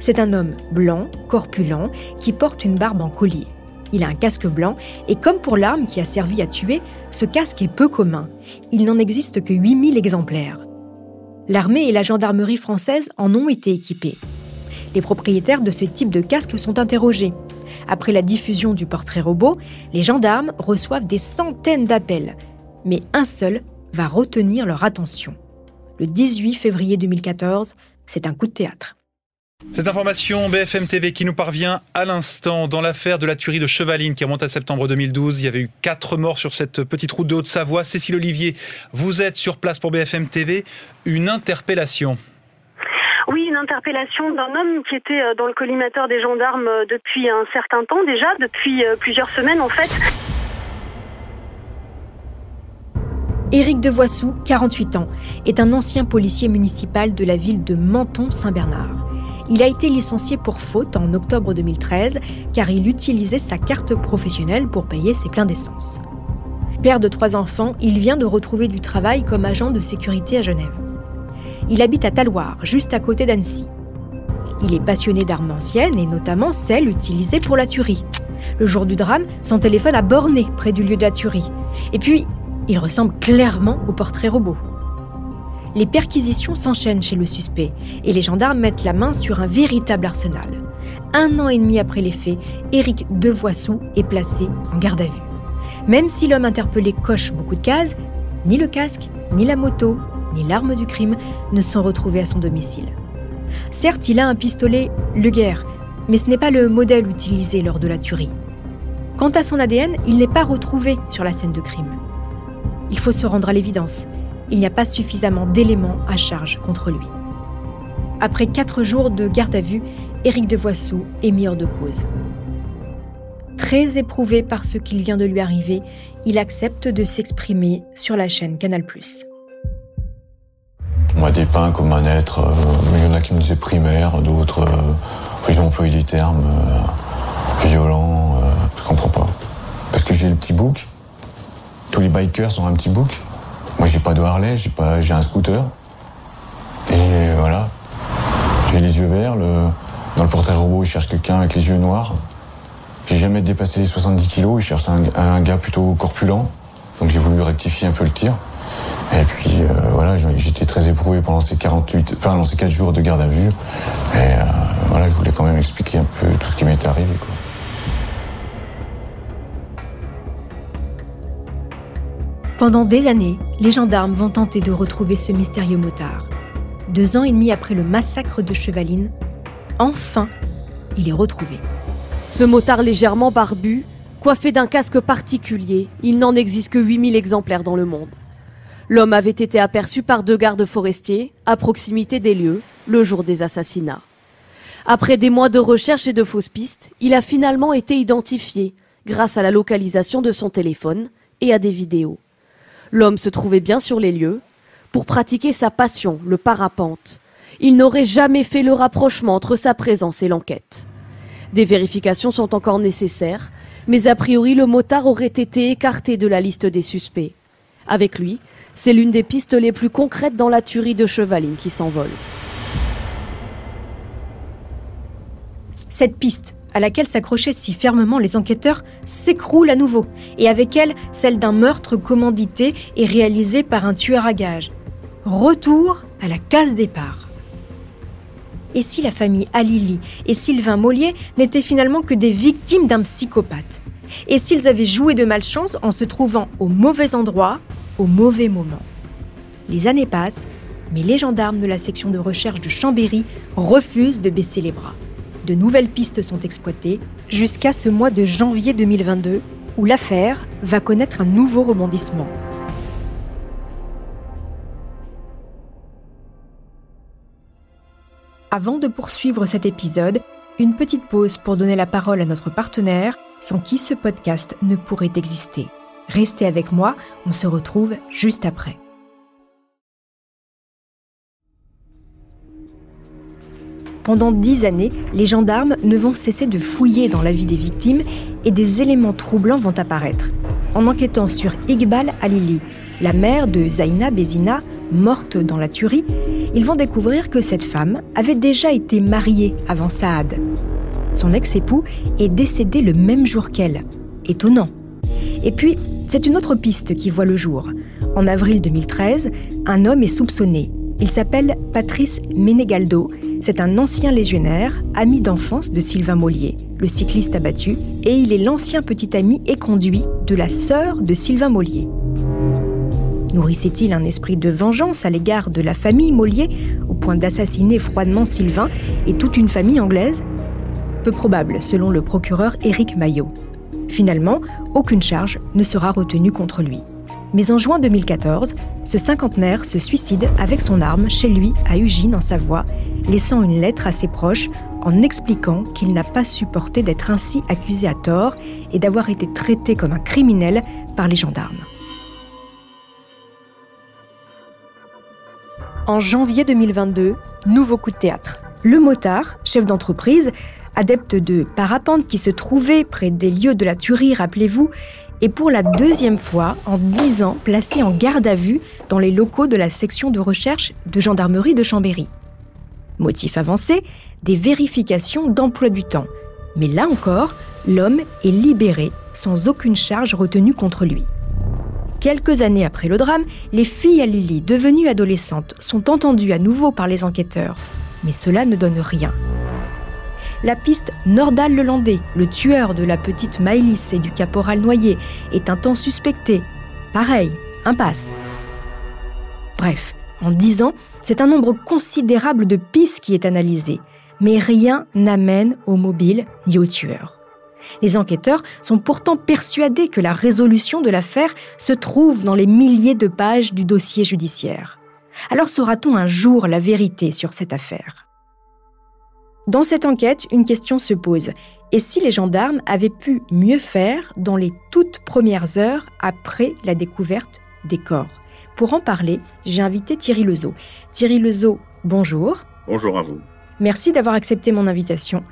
C'est un homme blanc, corpulent, qui porte une barbe en collier. Il a un casque blanc et comme pour l'arme qui a servi à tuer, ce casque est peu commun. Il n'en existe que 8000 exemplaires. L'armée et la gendarmerie française en ont été équipés. Les propriétaires de ce type de casque sont interrogés. Après la diffusion du portrait robot, les gendarmes reçoivent des centaines d'appels, mais un seul va retenir leur attention. Le 18 février 2014, c'est un coup de théâtre. Cette information BFM TV qui nous parvient à l'instant dans l'affaire de la tuerie de Chevaline qui remonte à septembre 2012. Il y avait eu quatre morts sur cette petite route de Haute-Savoie. Cécile Olivier, vous êtes sur place pour BFM TV. Une interpellation. Oui, une interpellation d'un homme qui était euh, dans le collimateur des gendarmes euh, depuis un certain temps déjà, depuis euh, plusieurs semaines en fait. Éric Devoissou, 48 ans, est un ancien policier municipal de la ville de Menton-Saint-Bernard. Il a été licencié pour faute en octobre 2013 car il utilisait sa carte professionnelle pour payer ses pleins d'essence. Père de trois enfants, il vient de retrouver du travail comme agent de sécurité à Genève. Il habite à Taloir, juste à côté d'Annecy. Il est passionné d'armes anciennes et notamment celles utilisées pour la tuerie. Le jour du drame, son téléphone a borné près du lieu de la tuerie. Et puis, il ressemble clairement au portrait robot les perquisitions s'enchaînent chez le suspect et les gendarmes mettent la main sur un véritable arsenal. Un an et demi après les faits, Éric Devoissou est placé en garde à vue. Même si l'homme interpellé coche beaucoup de cases, ni le casque, ni la moto, ni l'arme du crime ne sont retrouvés à son domicile. Certes, il a un pistolet Le Guerre, mais ce n'est pas le modèle utilisé lors de la tuerie. Quant à son ADN, il n'est pas retrouvé sur la scène de crime. Il faut se rendre à l'évidence il n'y a pas suffisamment d'éléments à charge contre lui. Après quatre jours de garde à vue, Éric Devoissou est mis hors de cause. Très éprouvé par ce qu'il vient de lui arriver, il accepte de s'exprimer sur la chaîne Canal+. On m'a dépeint comme un être, euh, il y en a qui me disaient primaire, d'autres, euh, ils ont employé des termes euh, violents, je comprends pas. Parce que j'ai le petit bouc, tous les bikers ont un petit bouc, moi, j'ai pas de Harley, j'ai pas, j'ai un scooter. Et voilà. J'ai les yeux verts. Dans le portrait robot, il cherche quelqu'un avec les yeux noirs. J'ai jamais dépassé les 70 kilos. Il cherche un, gars plutôt corpulent. Donc j'ai voulu rectifier un peu le tir. Et puis euh, voilà, j'étais très éprouvé pendant ces 48, enfin, pendant ces 4 jours de garde à vue. Et euh, voilà, je voulais quand même expliquer un peu tout ce qui m'était arrivé. Pendant des années, les gendarmes vont tenter de retrouver ce mystérieux motard. Deux ans et demi après le massacre de Chevaline, enfin, il est retrouvé. Ce motard légèrement barbu, coiffé d'un casque particulier, il n'en existe que 8000 exemplaires dans le monde. L'homme avait été aperçu par deux gardes forestiers à proximité des lieux le jour des assassinats. Après des mois de recherche et de fausses pistes, il a finalement été identifié grâce à la localisation de son téléphone et à des vidéos. L'homme se trouvait bien sur les lieux pour pratiquer sa passion, le parapente. Il n'aurait jamais fait le rapprochement entre sa présence et l'enquête. Des vérifications sont encore nécessaires, mais a priori le motard aurait été écarté de la liste des suspects. Avec lui, c'est l'une des pistes les plus concrètes dans la tuerie de Chevaline qui s'envole. Cette piste, à laquelle s'accrochaient si fermement les enquêteurs, s'écroule à nouveau, et avec elle celle d'un meurtre commandité et réalisé par un tueur à gages. Retour à la case départ. Et si la famille Alili et Sylvain Mollier n'étaient finalement que des victimes d'un psychopathe? Et s'ils avaient joué de malchance en se trouvant au mauvais endroit, au mauvais moment? Les années passent, mais les gendarmes de la section de recherche de Chambéry refusent de baisser les bras de nouvelles pistes sont exploitées jusqu'à ce mois de janvier 2022 où l'affaire va connaître un nouveau rebondissement. Avant de poursuivre cet épisode, une petite pause pour donner la parole à notre partenaire sans qui ce podcast ne pourrait exister. Restez avec moi, on se retrouve juste après. Pendant dix années, les gendarmes ne vont cesser de fouiller dans la vie des victimes et des éléments troublants vont apparaître. En enquêtant sur Iqbal Alili, la mère de Zaina Bezina, morte dans la tuerie, ils vont découvrir que cette femme avait déjà été mariée avant Saad. Son ex-époux est décédé le même jour qu'elle. Étonnant. Et puis, c'est une autre piste qui voit le jour. En avril 2013, un homme est soupçonné. Il s'appelle Patrice Menegaldo c'est un ancien légionnaire, ami d'enfance de Sylvain Mollier, le cycliste abattu, et il est l'ancien petit ami et conduit de la sœur de Sylvain Mollier. Nourrissait-il un esprit de vengeance à l'égard de la famille Mollier, au point d'assassiner froidement Sylvain et toute une famille anglaise? Peu probable, selon le procureur Éric Maillot. Finalement, aucune charge ne sera retenue contre lui. Mais en juin 2014, ce cinquantenaire se suicide avec son arme chez lui à Ugine en Savoie, laissant une lettre à ses proches en expliquant qu'il n'a pas supporté d'être ainsi accusé à tort et d'avoir été traité comme un criminel par les gendarmes. En janvier 2022, nouveau coup de théâtre. Le motard, chef d'entreprise, adepte de parapente qui se trouvait près des lieux de la tuerie, rappelez-vous, et pour la deuxième fois en dix ans placé en garde à vue dans les locaux de la section de recherche de gendarmerie de Chambéry. Motif avancé, des vérifications d'emploi du temps. Mais là encore, l'homme est libéré sans aucune charge retenue contre lui. Quelques années après le drame, les filles à Lily, devenues adolescentes, sont entendues à nouveau par les enquêteurs. Mais cela ne donne rien la piste Nordal Lelandais, le tueur de la petite Maëlys et du caporal Noyer, est un temps suspecté. Pareil, impasse. Bref, en dix ans, c'est un nombre considérable de pistes qui est analysé, mais rien n'amène au mobile ni au tueur. Les enquêteurs sont pourtant persuadés que la résolution de l'affaire se trouve dans les milliers de pages du dossier judiciaire. Alors saura-t-on un jour la vérité sur cette affaire? Dans cette enquête, une question se pose. Et si les gendarmes avaient pu mieux faire dans les toutes premières heures après la découverte des corps? Pour en parler, j'ai invité Thierry Lezeau. Thierry Lezeau, bonjour. Bonjour à vous. Merci d'avoir accepté mon invitation.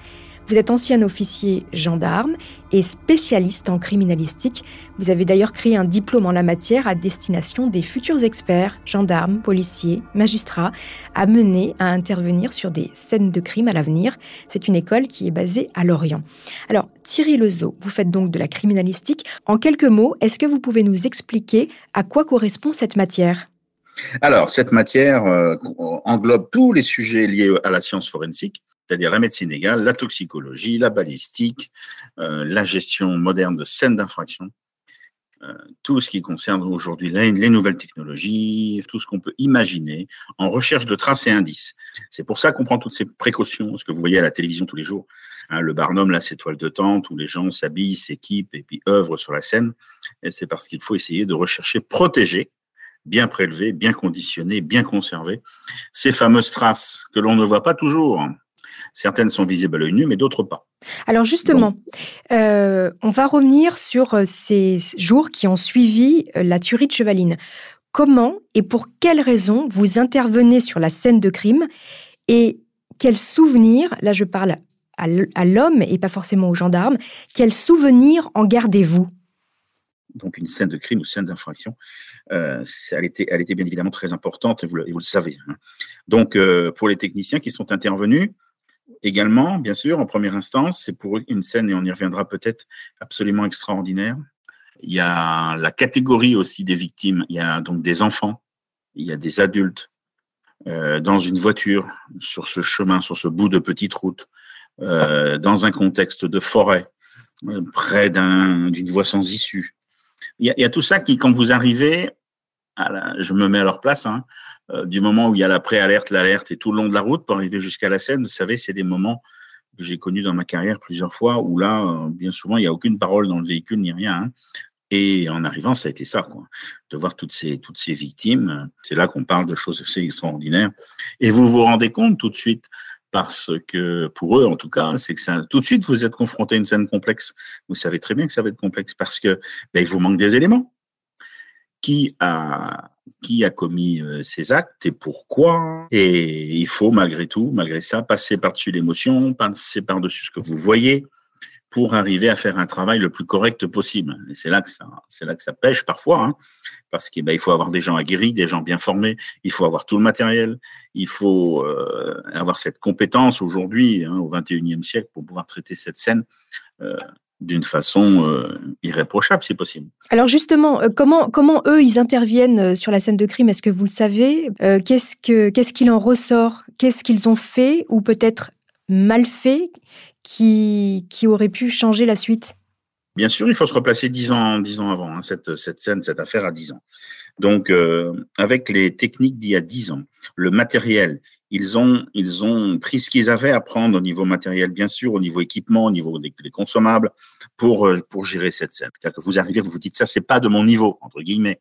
Vous êtes ancien officier gendarme et spécialiste en criminalistique. Vous avez d'ailleurs créé un diplôme en la matière à destination des futurs experts, gendarmes, policiers, magistrats, amenés à intervenir sur des scènes de crime à l'avenir. C'est une école qui est basée à Lorient. Alors, Thierry Lezeau, vous faites donc de la criminalistique. En quelques mots, est-ce que vous pouvez nous expliquer à quoi correspond cette matière? Alors, cette matière euh, englobe tous les sujets liés à la science forensique, c'est-à-dire la médecine légale, la toxicologie, la balistique, euh, la gestion moderne de scènes d'infraction, euh, tout ce qui concerne aujourd'hui les, nouvelles technologies, tout ce qu'on peut imaginer en recherche de traces et indices. C'est pour ça qu'on prend toutes ces précautions, ce que vous voyez à la télévision tous les jours. Hein, le Barnum, là, c'est toile de tente où les gens s'habillent, s'équipent et puis œuvrent sur la scène. C'est parce qu'il faut essayer de rechercher, protéger, bien prélever, bien conditionner, bien conserver ces fameuses traces que l'on ne voit pas toujours Certaines sont visibles à l'œil nu, mais d'autres pas. Alors justement, euh, on va revenir sur euh, ces jours qui ont suivi euh, la tuerie de Chevaline. Comment et pour quelles raisons vous intervenez sur la scène de crime et quels souvenirs, là je parle à l'homme et pas forcément aux gendarmes, quels souvenirs en gardez-vous? Donc une scène de crime ou scène d'infraction, elle, était, elle était bien évidemment très importante, et vous le, vous le savez. Hein. Donc, pour les techniciens qui sont intervenus, également, bien sûr, en première instance, c'est pour une scène, et on y reviendra peut-être, absolument extraordinaire. Il y a la catégorie aussi des victimes. Il y a donc des enfants, il y a des adultes euh, dans une voiture, sur ce chemin, sur ce bout de petite route, euh, dans un contexte de forêt, euh, près d'une voie sans issue. Il y, a, tout ça qui, quand vous arrivez, je me mets à leur place, hein, euh, du moment où il y a la préalerte, l'alerte et tout le long de la route pour arriver jusqu'à la scène, vous savez, c'est des moments que j'ai connus dans ma carrière plusieurs fois où là, euh, bien souvent, il n'y a aucune parole dans le véhicule ni rien. Hein. Et en arrivant, ça a été ça, quoi. De voir toutes ces, toutes ces victimes. C'est là qu'on parle de choses assez extraordinaires. Et vous vous rendez compte tout de suite, parce que pour eux, en tout cas, c'est que ça, tout de suite, vous êtes confronté à une scène complexe. Vous savez très bien que ça va être complexe parce que ben, vous manque des éléments. Qui a, qui a commis euh, ces actes et pourquoi. Et il faut malgré tout, malgré ça, passer par-dessus l'émotion, passer par-dessus ce que vous voyez pour arriver à faire un travail le plus correct possible. Et c'est là que ça, c'est là que ça pêche parfois, hein, parce qu'il ben, faut avoir des gens aguerris, des gens bien formés, il faut avoir tout le matériel, il faut euh, avoir cette compétence aujourd'hui, hein, au 21e siècle, pour pouvoir traiter cette scène. Euh, d'une façon euh, irréprochable, si possible. Alors justement, euh, comment, comment eux, ils interviennent euh, sur la scène de crime? Est-ce que vous le savez? Qu'est-ce Qu'est-ce qu'il en ressort? Qu'est-ce qu'ils ont fait ou peut-être mal fait qui, qui aurait pu changer la suite? Bien sûr, il faut se replacer dix ans, dix ans avant, hein, cette, cette scène, cette affaire à dix ans. Donc, avec les techniques d'il y a dix ans, le matériel ils ont, ils ont pris ce qu'ils avaient à prendre au niveau matériel, bien sûr, au niveau équipement, au niveau des, consommables, pour, euh, pour gérer cette scène. C'est-à-dire que vous arrivez, vous vous dites, ça, c'est pas de mon niveau, entre guillemets.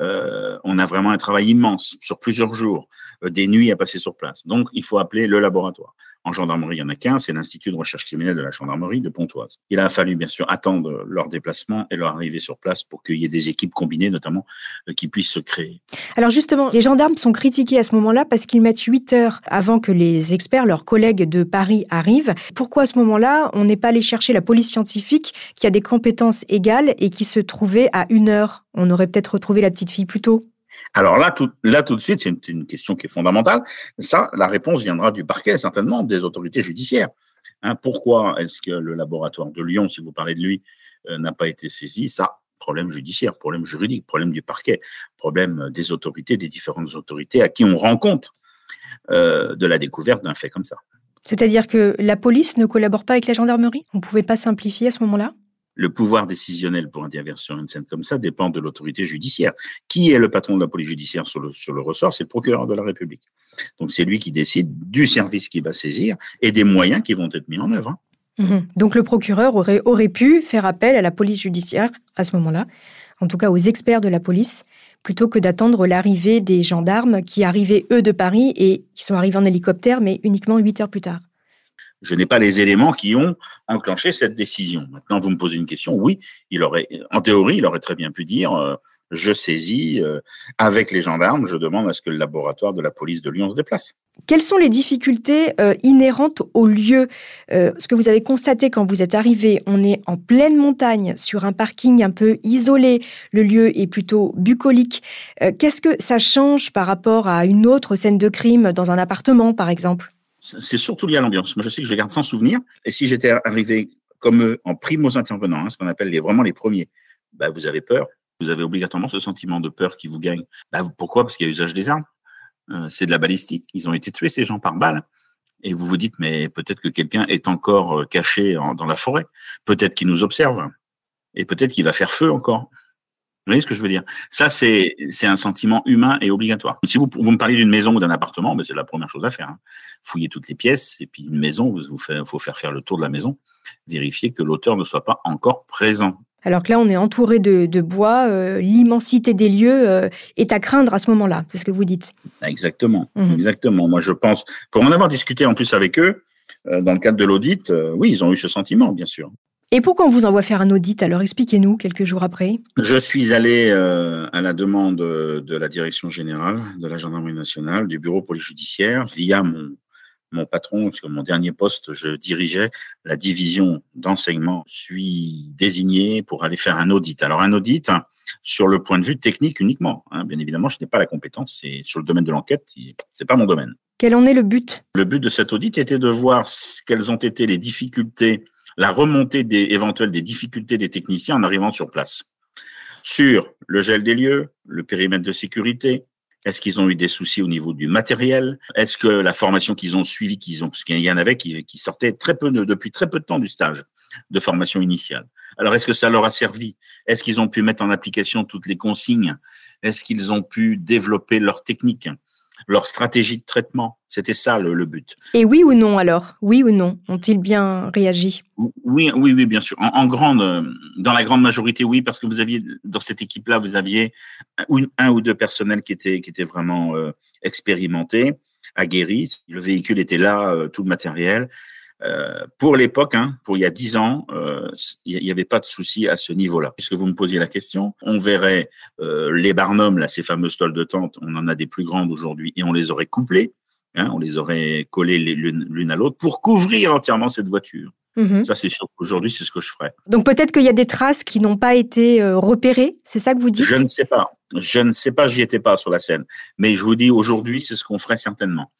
Euh, on a vraiment un travail immense sur plusieurs jours, euh, des nuits à passer sur place. Donc, il faut appeler le laboratoire. En gendarmerie, il y en a qu'un, c'est l'Institut de recherche criminelle de la gendarmerie de Pontoise. Il a fallu, bien sûr, attendre leur déplacement et leur arrivée sur place pour qu'il y ait des équipes combinées, notamment, euh, qui puissent se créer. Alors justement, les gendarmes sont critiqués à ce moment-là parce qu'ils mettent 8 heures avant que les experts, leurs collègues de Paris, arrivent. Pourquoi à ce moment-là, on n'est pas allé chercher la police scientifique qui a des compétences égales et qui se trouvait à une heure? On aurait peut-être retrouvé la petite fille plus tôt. Alors là, tout, là, tout de suite, c'est une, question qui est fondamentale. Ça, la réponse viendra du parquet, certainement, des autorités judiciaires. Hein, pourquoi est-ce que le laboratoire de Lyon, si vous parlez de lui, euh, n'a pas été saisi? Ça, problème judiciaire, problème juridique, problème du parquet, problème des autorités, des différentes autorités à qui on rend compte euh, de la découverte d'un fait comme ça. C'est-à-dire que la police ne collabore pas avec la gendarmerie? On ne pouvait pas simplifier à ce moment-là? Le pouvoir décisionnel pour intervenir sur une scène comme ça dépend de l'autorité judiciaire. Qui est le patron de la police judiciaire sur le, sur le ressort? C'est le procureur de la République. Donc c'est lui qui décide du service qui va saisir et des moyens qui vont être mis en œuvre. Hein. Mhm. Donc le procureur aurait, aurait pu faire appel à la police judiciaire à ce moment-là, en tout cas aux experts de la police, plutôt que d'attendre l'arrivée des gendarmes qui arrivaient eux de Paris et qui sont arrivés en hélicoptère, mais uniquement huit heures plus tard. Je n'ai pas les éléments qui ont enclenché cette décision. Maintenant, vous me posez une question. Oui, en théorie, il aurait très bien pu dire euh, je saisis euh, avec les gendarmes, je demande à ce que le laboratoire de la police de Lyon se déplace. Quelles sont les difficultés euh, inhérentes au lieu Ce que vous avez constaté quand vous êtes arrivé, on est en pleine montagne, sur un parking un peu isolé, le lieu est plutôt bucolique. Qu'est-ce que ça change par rapport à une autre scène de crime dans un appartement, par exemple? C'est surtout lié à l'ambiance. Moi, je sais que je garde sans souvenir. Et si j'étais arrivé comme eux, en primo intervenants, hein, ce qu'on appelle vraiment les premiers, bah, vous avez peur. Vous avez obligatoirement ce sentiment de peur qui vous gagne. Bah, pourquoi? Parce qu'il y a usage des armes. Euh, c'est de la balistique. Ils ont été tués, ces gens, par balle. Et vous vous dites, mais peut-être que quelqu'un est encore euh, caché dans la forêt. Peut-être qu'il nous observe. Et peut-être qu'il va faire feu encore. Vous voyez ce que je veux dire? Ça, c'est un sentiment humain et obligatoire. Si vous, vous me parlez d'une maison ou d'un appartement, ben c'est la première chose à faire. Hein. Fouiller toutes les pièces, et puis une maison, il faut faire faire le tour de la maison, vérifier que l'auteur ne soit pas encore présent. Alors que là, on est entouré de, bois, euh, l'immensité des lieux euh, est à craindre à ce moment-là, c'est ce que vous dites. Exactement, mmh exactement. Moi, je pense, pour en avoir discuté en plus avec eux, dans le cadre de l'audit, oui, ils ont eu ce sentiment, bien sûr. Et pourquoi on vous envoie faire un audit? Alors expliquez-nous quelques jours après. Je suis allé à la demande de la direction générale de la gendarmerie nationale, du bureau police judiciaire, via mon, mon patron, sur mon dernier poste, je dirigeais la division d'enseignement. Je suis désigné pour aller faire un audit. Alors un audit hein, sur le point de vue technique uniquement. Hein. Bien évidemment, je n'ai pas la compétence. C'est sur le domaine de l'enquête, c'est pas mon domaine. Quel en est le but? Le but de cet audit était de voir quelles ont été les difficultés, la remontée des éventuelles des difficultés des techniciens en arrivant sur place. Sur le gel des lieux, le périmètre de sécurité, est-ce qu'ils ont eu des soucis au niveau du matériel? Est-ce que la formation qu'ils ont suivie, qu'ils ont, parce qu'il y en avait qui, qui sortaient très peu depuis très peu de temps du stage de formation initiale. Alors, est-ce que ça leur a servi? Est-ce qu'ils ont pu mettre en application toutes les consignes? Est-ce qu'ils ont pu développer leur technique? Leur stratégie de traitement. C'était ça le, but. Et oui ou non alors? Oui ou non? Ont-ils bien réagi? Oui, oui, oui, bien sûr. En, grande, dans la grande majorité, oui, parce que vous aviez dans cette équipe-là, vous aviez un, ou deux personnels qui étaient qui étaient vraiment euh, expérimentés, aguerris. Le véhicule était là, euh, tout le matériel. Euh, pour l'époque, hein, pour il y a dix ans, euh, il n'y avait pas de souci à ce niveau-là. Puisque vous me posiez la question, on verrait euh, les barnums, là, ces fameuses tolles de tente, on en a des plus grandes aujourd'hui, et on les aurait couplées, hein, on les aurait collées l'une à l'autre pour couvrir entièrement cette voiture. Mhm. Ça, c'est sûr qu'aujourd'hui, c'est ce que je ferais. Donc peut-être qu'il y a des traces qui n'ont pas été repérées, c'est ça que vous dites? Je ne sais pas. Je ne sais pas, j'y étais pas sur la scène. Mais je vous dis, aujourd'hui, c'est ce qu'on ferait certainement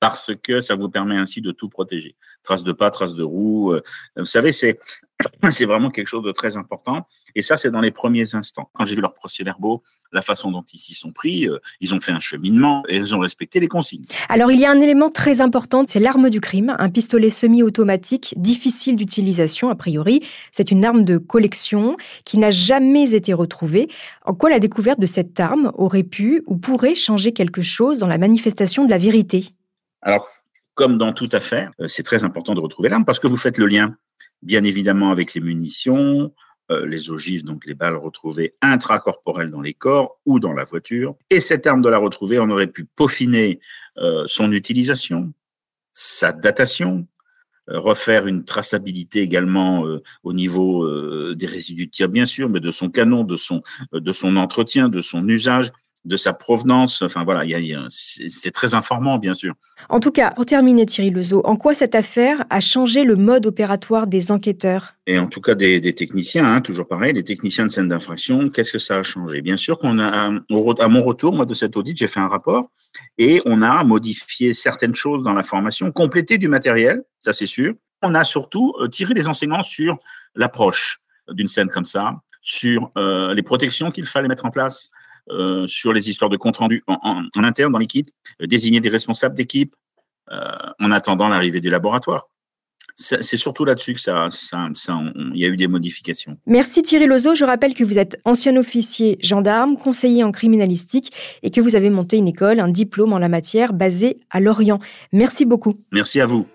parce que ça vous permet ainsi de tout protéger. Traces de pas, traces de roues. Euh, vous savez, c'est c'est vraiment quelque chose de très important. Et ça, c'est dans les premiers instants. Quand j'ai vu leurs procès-verbaux, la façon dont ils s'y sont pris, euh, ils ont fait un cheminement et ils ont respecté les consignes. Alors, il y a un élément très important, c'est l'arme du crime, un pistolet semi-automatique, difficile d'utilisation a priori. C'est une arme de collection qui n'a jamais été retrouvée. En quoi la découverte de cette arme aurait pu ou pourrait changer quelque chose dans la manifestation de la vérité? Alors, comme dans toute affaire, euh, c'est très important de retrouver l'arme parce que vous faites le lien bien évidemment avec les munitions, euh, les ogives, donc les balles retrouvées intracorporelles dans les corps ou dans la voiture. Et cette arme de la retrouver, on aurait pu peaufiner euh, son utilisation, sa datation, refaire une traçabilité également au niveau des résidus de tir, bien sûr, mais de son canon, de son, de son entretien, de son usage de sa provenance. Enfin voilà, c'est très informant, bien sûr. En tout cas, pour terminer, Thierry Lezo, en quoi cette affaire a changé le mode opératoire des enquêteurs? Et en tout cas des, techniciens, hein, toujours pareil, les techniciens de scène d'infraction, qu'est-ce que ça a changé? Bien sûr qu'on a, à mon retour, moi, de cet audit, j'ai fait un rapport et on a modifié certaines choses dans la formation, complété du matériel, ça c'est sûr. On a surtout euh, tiré des enseignements sur l'approche d'une scène comme ça, sur euh, les protections qu'il fallait mettre en place, euh, sur les histoires de compte rendu en, interne dans l'équipe, euh, désigner des responsables d'équipe euh, en attendant l'arrivée du laboratoire. C'est surtout là-dessus que ça, il y a eu des modifications. Merci Thierry Lozo. Je rappelle que vous êtes ancien officier gendarme, conseiller en criminalistique et que vous avez monté une école, un diplôme en la matière basé à Lorient. Merci beaucoup. Merci à vous.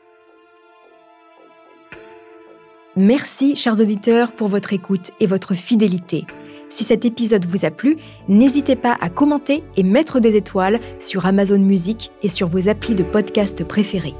Merci, chers auditeurs, pour votre écoute et votre fidélité. Si cet épisode vous a plu, n'hésitez pas à commenter et mettre des étoiles sur Amazon Music et sur vos applis de podcast préférés.